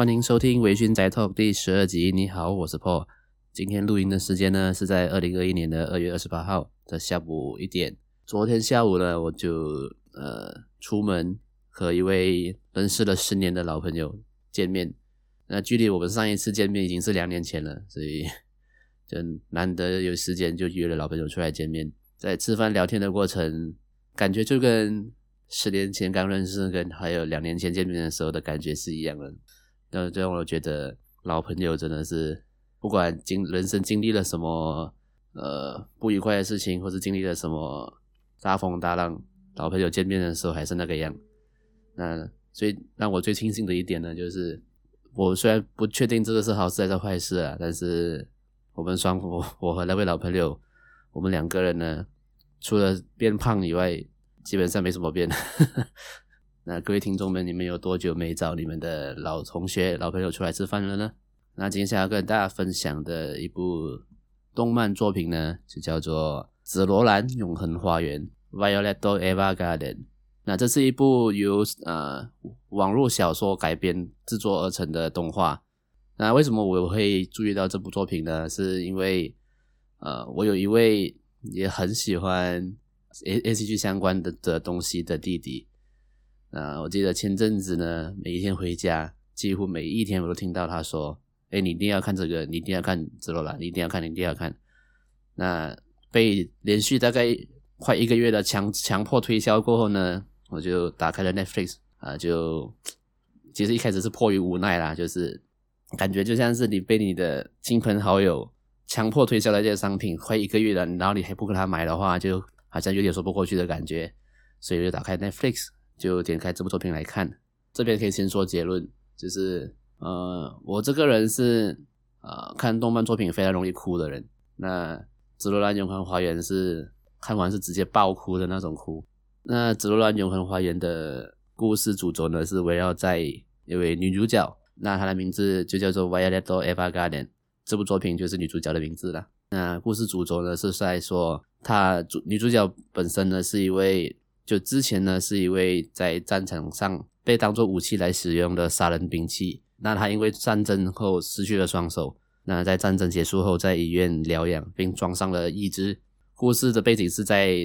欢迎收听《微醺宅 Talk》第十二集。你好，我是 Paul。今天录音的时间呢是在二零二一年的二月二十八号的下午一点。昨天下午呢，我就呃出门和一位认识了十年的老朋友见面。那距离我们上一次见面已经是两年前了，所以就难得有时间就约了老朋友出来见面。在吃饭聊天的过程，感觉就跟十年前刚认识跟还有两年前见面的时候的感觉是一样的。那这让我觉得老朋友真的是。不管经人生经历了什么，呃，不愉快的事情，或是经历了什么大风大浪，老朋友见面的时候还是那个样。那所以让我最庆幸的一点呢，就是我虽然不确定这个是好事还是坏事啊，但是我们双我我和那位老朋友，我们两个人呢，除了变胖以外，基本上没什么变。那各位听众们，你们有多久没找你们的老同学、老朋友出来吃饭了呢？那今天想要跟大家分享的一部动漫作品呢，就叫做《紫罗兰永恒花园》（Violet Evergarden）。那这是一部由呃网络小说改编制作而成的动画。那为什么我会注意到这部作品呢？是因为呃，我有一位也很喜欢 A A C G 相关的的东西的弟弟。那我记得前阵子呢，每一天回家，几乎每一天我都听到他说。哎，你一定要看这个，你一定要看《紫罗兰》，你一定要看，你一定要看。那被连续大概快一个月的强强迫推销过后呢，我就打开了 Netflix 啊，就其实一开始是迫于无奈啦，就是感觉就像是你被你的亲朋好友强迫推销了这个商品，快一个月了，然后你还不跟他买的话，就好像有点说不过去的感觉，所以就打开 Netflix，就点开这部作品来看。这边可以先说结论，就是。呃，我这个人是呃看动漫作品非常容易哭的人。那《紫罗兰永恒花园》是看完是直接爆哭的那种哭。那《紫罗兰永恒花园》的故事主轴呢，是围绕在一位女主角，那她的名字就叫做 Violet Evergarden。这部作品就是女主角的名字了。那故事主轴呢是在说，她主女主角本身呢是一位，就之前呢是一位在战场上被当作武器来使用的杀人兵器。那他因为战争后失去了双手，那在战争结束后在医院疗养，并装上了义肢。故事的背景是在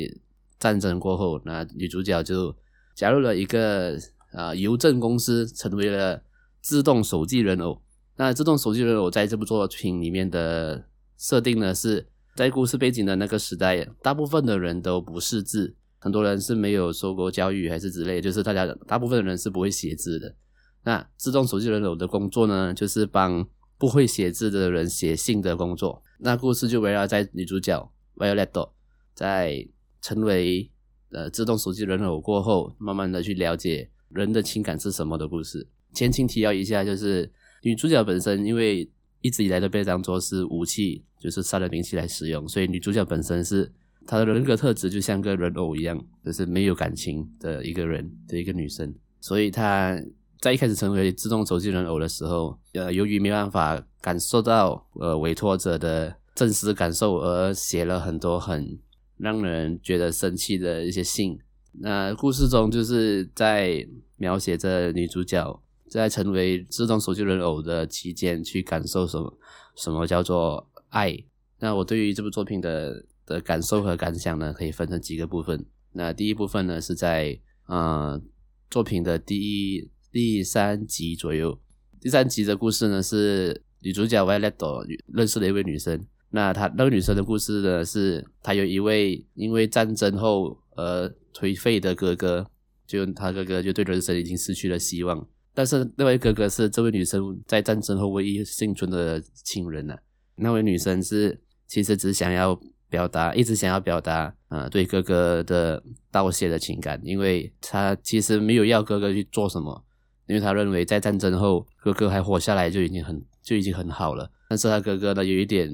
战争过后，那女主角就加入了一个啊邮政公司，成为了自动手记人偶。那自动手记人偶在这部作品里面的设定呢，是在故事背景的那个时代，大部分的人都不识字，很多人是没有受过教育还是之类，就是大家大部分的人是不会写字的。那自动手机人偶的工作呢，就是帮不会写字的人写信的工作。那故事就围绕在女主角 Violet 在成为呃自动手机人偶过后，慢慢的去了解人的情感是什么的故事。前情提要一下，就是女主角本身因为一直以来都被当作是武器，就是杀人兵器来使用，所以女主角本身是她的人格特质就像个人偶一样，就是没有感情的一个人的一个女生，所以她。在一开始成为自动手机人偶的时候，呃，由于没办法感受到呃委托者的真实感受，而写了很多很让人觉得生气的一些信。那故事中就是在描写着女主角在成为自动手机人偶的期间，去感受什么什么叫做爱。那我对于这部作品的的感受和感想呢，可以分成几个部分。那第一部分呢，是在呃作品的第一。第三集左右，第三集的故事呢，是女主角 Violet 认识了一位女生。那她那个女生的故事呢，是她有一位因为战争后而颓废的哥哥，就她哥哥就对人生已经失去了希望。但是那位哥哥是这位女生在战争后唯一幸存的亲人啊。那位女生是其实只想要表达，一直想要表达呃对哥哥的道谢的情感，因为他其实没有要哥哥去做什么。因为他认为在战争后哥哥还活下来就已经很就已经很好了，但是他哥哥呢有一点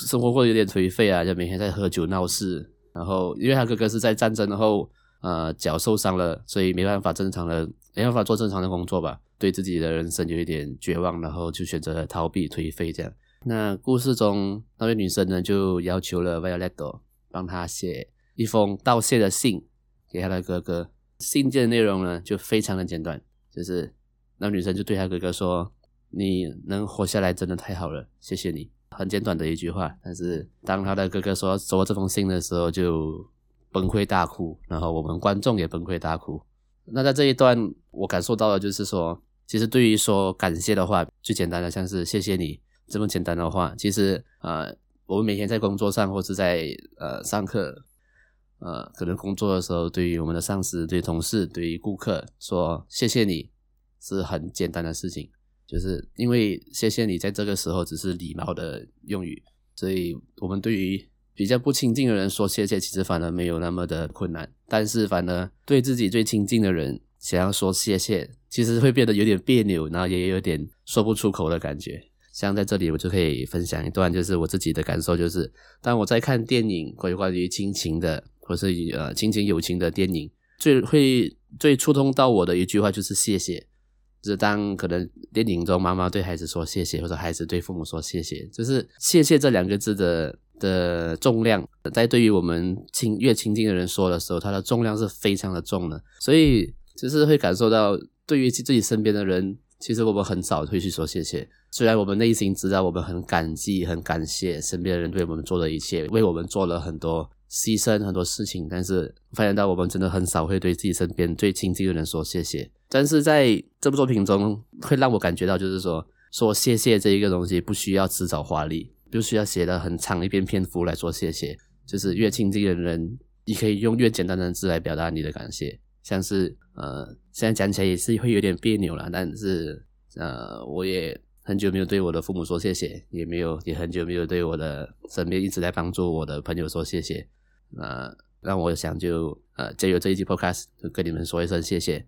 生活过得有点颓废啊，就每天在喝酒闹事。然后因为他哥哥是在战争后呃脚受伤了，所以没办法正常的没办法做正常的工作吧，对自己的人生有一点绝望，然后就选择了逃避颓废这样。那故事中那位女生呢就要求了 Violet 帮她写一封道谢的信给她的哥哥，信件的内容呢就非常的简短。就是那女生就对她哥哥说：“你能活下来真的太好了，谢谢你。”很简短的一句话，但是当他的哥哥说收到这封信的时候，就崩溃大哭，然后我们观众也崩溃大哭。那在这一段，我感受到的就是说，其实对于说感谢的话，最简单的像是谢谢你这么简单的话，其实呃，我们每天在工作上或是在呃上课，呃，可能工作的时候，对于我们的上司、对同事、对于顾客说谢谢你，是很简单的事情，就是因为谢谢你在这个时候只是礼貌的用语，所以我们对于比较不亲近的人说谢谢，其实反而没有那么的困难。但是反而对自己最亲近的人想要说谢谢，其实会变得有点别扭，然后也有点说不出口的感觉。像在这里，我就可以分享一段，就是我自己的感受，就是当我在看电影关于关于亲情的，或是呃亲情友情的电影，最会最触动到我的一句话就是谢谢。就是当可能电影中妈妈对孩子说谢谢，或者孩子对父母说谢谢，就是谢谢这两个字的的重量，在对于我们亲越亲近的人说的时候，它的重量是非常的重的。所以就是会感受到，对于自己身边的人，其实我们很少会去说谢谢。虽然我们内心知道我们很感激、很感谢身边的人对我们做的一切，为我们做了很多牺牲、很多事情，但是发现到我们真的很少会对自己身边最亲近的人说谢谢。但是在这部作品中，会让我感觉到，就是说，说谢谢这一个东西，不需要辞藻华丽，不需要写的很长一篇篇幅来说谢谢，就是越亲近的人，你可以用越简单的字来表达你的感谢。像是呃，现在讲起来也是会有点别扭了，但是呃，我也很久没有对我的父母说谢谢，也没有，也很久没有对我的身边一直在帮助我的朋友说谢谢。呃，让我想就呃，借由这一集 Podcast 跟你们说一声谢谢。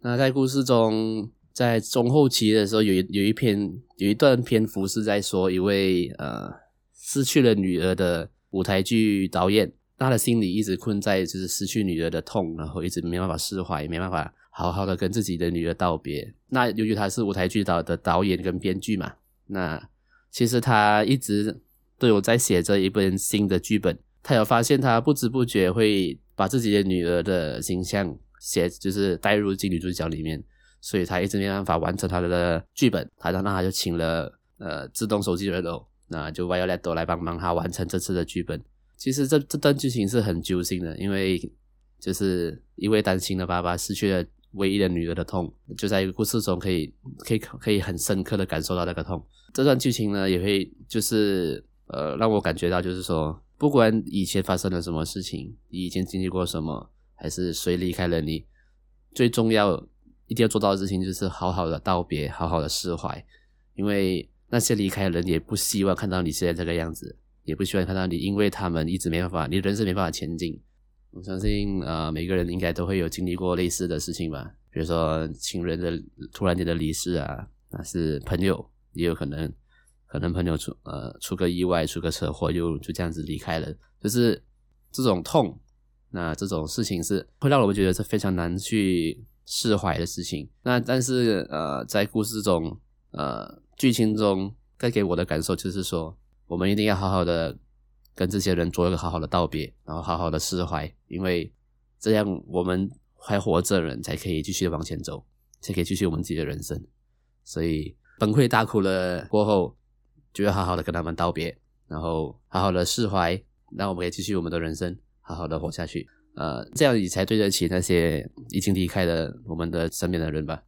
那在故事中，在中后期的时候，有有一篇有一段篇幅是在说一位呃失去了女儿的舞台剧导演，他的心里一直困在就是失去女儿的痛，然后一直没办法释怀，也没办法好好的跟自己的女儿道别。那由于他是舞台剧导的导演跟编剧嘛，那其实他一直都有在写着一本新的剧本。他有发现，他不知不觉会把自己的女儿的形象。写就是带入进女主角里面，所以他一直没办法完成他的剧本，他那他就请了呃自动手机人偶，那就 Violet 来帮忙他完成这次的剧本。其实这这段剧情是很揪心的，因为就是一位单亲的爸爸失去了唯一的女儿的痛，就在一个故事中可以可以可以很深刻的感受到那个痛。这段剧情呢也会就是呃让我感觉到就是说，不管以前发生了什么事情，你以前经历过什么。还是谁离开了你？最重要一定要做到的事情就是好好的道别，好好的释怀。因为那些离开的人也不希望看到你现在这个样子，也不希望看到你因为他们一直没办法，你人生没办法前进。我相信呃，每个人应该都会有经历过类似的事情吧，比如说亲人的突然间的离世啊，那是朋友也有可能，可能朋友出呃出个意外，出个车祸，又就这样子离开了，就是这种痛。那这种事情是会让我们觉得是非常难去释怀的事情。那但是呃，在故事中，呃，剧情中带给我的感受就是说，我们一定要好好的跟这些人做一个好好的道别，然后好好的释怀，因为这样我们还活着的人才可以继续往前走，才可以继续我们自己的人生。所以崩溃大哭了过后，就要好好的跟他们道别，然后好好的释怀，让我们可以继续我们的人生。好好的活下去，呃，这样你才对得起那些已经离开了我们的身边的人吧。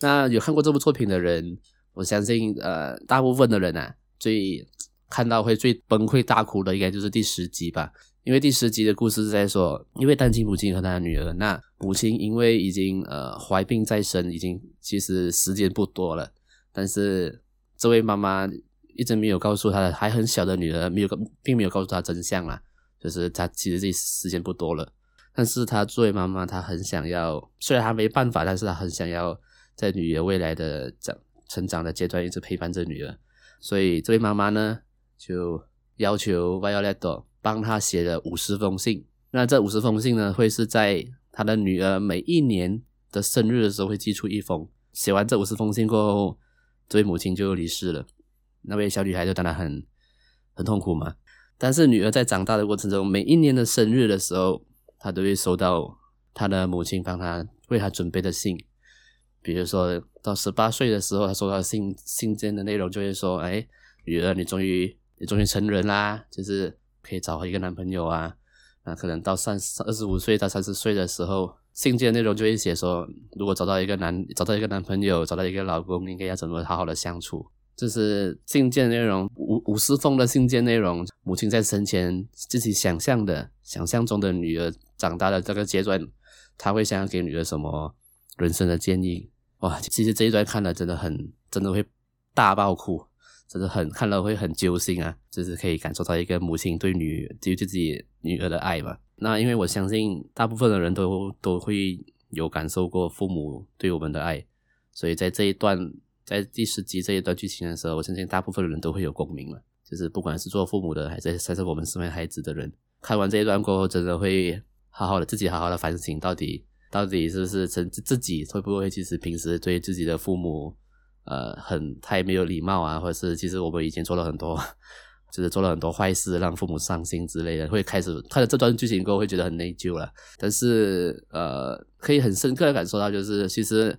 那有看过这部作品的人，我相信，呃，大部分的人啊，最看到会最崩溃大哭的，应该就是第十集吧。因为第十集的故事是在说，一位单亲母亲和她的女儿，那母亲因为已经呃怀病在身，已经其实时间不多了，但是这位妈妈一直没有告诉她的还很小的女儿，没有并没有告诉她真相啦。就是她其实自己时间不多了，但是她作为妈妈，她很想要，虽然她没办法，但是她很想要在女儿未来的长成长的阶段一直陪伴着女儿，所以这位妈妈呢就要求 Violet 帮他写了五十封信，那这五十封信呢会是在他的女儿每一年的生日的时候会寄出一封，写完这五十封信过后，这位母亲就离世了，那位小女孩就当然很很痛苦嘛。但是女儿在长大的过程中，每一年的生日的时候，她都会收到她的母亲帮她为她准备的信，比如说到十八岁的时候，他收到信信件的内容就会说：“哎，女儿，你终于也终于成人啦，就是可以找一个男朋友啊。”那可能到三二十五岁到三十岁的时候，信件内容就会写说：“如果找到一个男找到一个男朋友，找到一个老公，应该要怎么好好的相处。”就是信件内容五五十封的信件内容，母亲在生前自己想象的想象中的女儿长大的这个阶段，她会想要给女儿什么人生的建议？哇，其实这一段看了真的很，真的会大爆哭，就是很看了会很揪心啊！就是可以感受到一个母亲对女对自己女儿的爱嘛。那因为我相信大部分的人都都会有感受过父母对我们的爱，所以在这一段。在第十集这一段剧情的时候，我相信大部分的人都会有共鸣了。就是不管是做父母的，还是还是我们身为孩子的人，看完这一段过后，真的会好好的自己好好的反省，到底到底是不是自自己会不会其实平时对自己的父母，呃，很太没有礼貌啊，或者是其实我们以前做了很多，就是做了很多坏事，让父母伤心之类的，会开始看了这段剧情过后会觉得很内疚了。但是呃，可以很深刻的感受到，就是其实。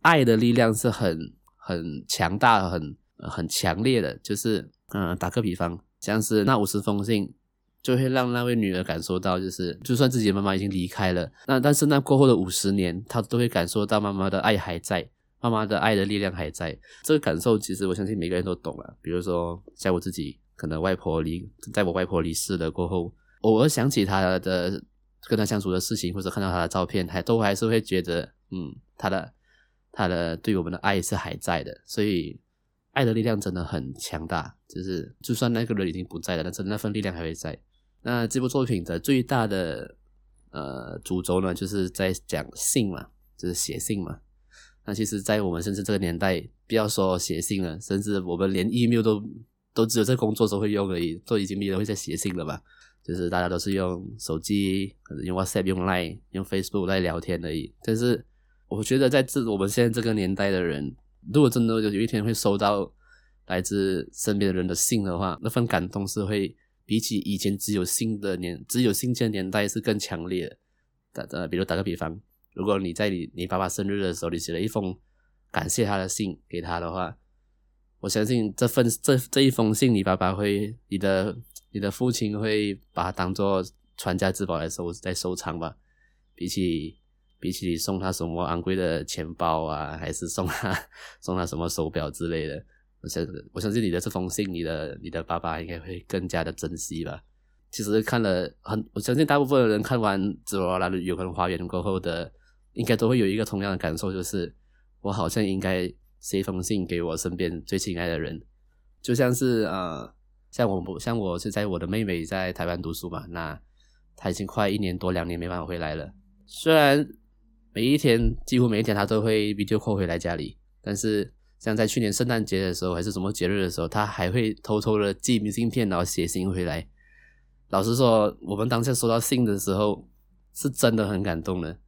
爱的力量是很很强大、很很强烈的。就是，嗯、打个比方，像是那五十封信，就会让那位女儿感受到，就是就算自己的妈妈已经离开了，那但是那过后的五十年，她都会感受到妈妈的爱还在，妈妈的爱的力量还在。这个感受，其实我相信每个人都懂了。比如说，像我自己，可能外婆离，在我外婆离世了过后，偶尔想起她的跟她相处的事情，或者看到她的照片，还都还是会觉得，嗯，她的。他的对我们的爱是还在的，所以爱的力量真的很强大。就是就算那个人已经不在了，但是那份力量还会在。那这部作品的最大的呃主轴呢，就是在讲信嘛，就是写信嘛。那其实，在我们甚至这个年代，不要说写信了，甚至我们连 email 都都只有在工作时候会用而已，都已经没人会再写信了吧？就是大家都是用手机，可能用 WhatsApp、用 Line、用 Facebook 来聊天而已。但是我觉得在这我们现在这个年代的人，如果真的有一天会收到来自身边的人的信的话，那份感动是会比起以前只有信的年只有信件年代是更强烈的。打呃，比如打个比方，如果你在你你爸爸生日的时候，你写了一封感谢他的信给他的话，我相信这份这这一封信，你爸爸会，你的你的父亲会把它当做传家之宝来收在收藏吧，比起。比起送他什么昂贵的钱包啊，还是送他 送他什么手表之类的，我相我相信你的这封信，你的你的爸爸应该会更加的珍惜吧。其实看了很，我相信大部分的人看完《紫罗兰的永恒花园》过后的，应该都会有一个同样的感受，就是我好像应该写一封信给我身边最亲爱的人，就像是呃，像我不像我是在我的妹妹在台湾读书嘛，那她已经快一年多两年没办法回来了，虽然。每一天，几乎每一天，他都会 Via 回来家里。但是，像在去年圣诞节的时候，还是什么节日的时候，他还会偷偷的寄明信片，然后写信回来。老实说，我们当下收到信的时候，是真的很感动的。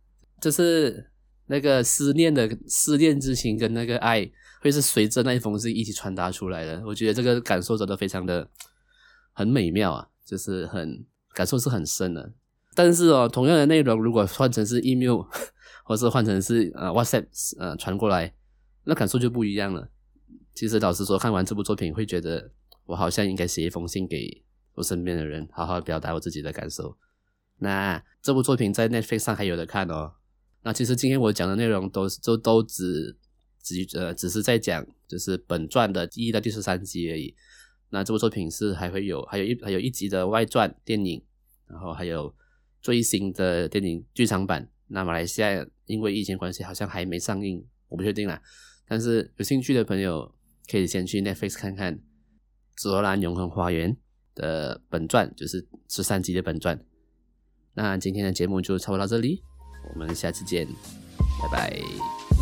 就是那个思念的思念之情跟那个爱，会是随着那一封信一起传达出来的。我觉得这个感受真的非常的很美妙啊，就是很感受是很深的。但是哦，同样的内容，如果换成是 email。或是换成是呃 WhatsApp 呃传过来，那感受就不一样了。其实老实说，看完这部作品会觉得，我好像应该写一封信给我身边的人，好好表达我自己的感受。那这部作品在 Netflix 上还有的看哦。那其实今天我讲的内容都是都都只只呃只是在讲就是本传的第一到第十三集而已。那这部作品是还会有还有一还有一集的外传电影，然后还有最新的电影剧场版。那马来西亚因为疫情关系，好像还没上映，我不确定啦。但是有兴趣的朋友可以先去 Netflix 看看《紫罗兰永恒花园》的本传，就是十三集的本传。那今天的节目就差不多到这里，我们下次见，拜拜。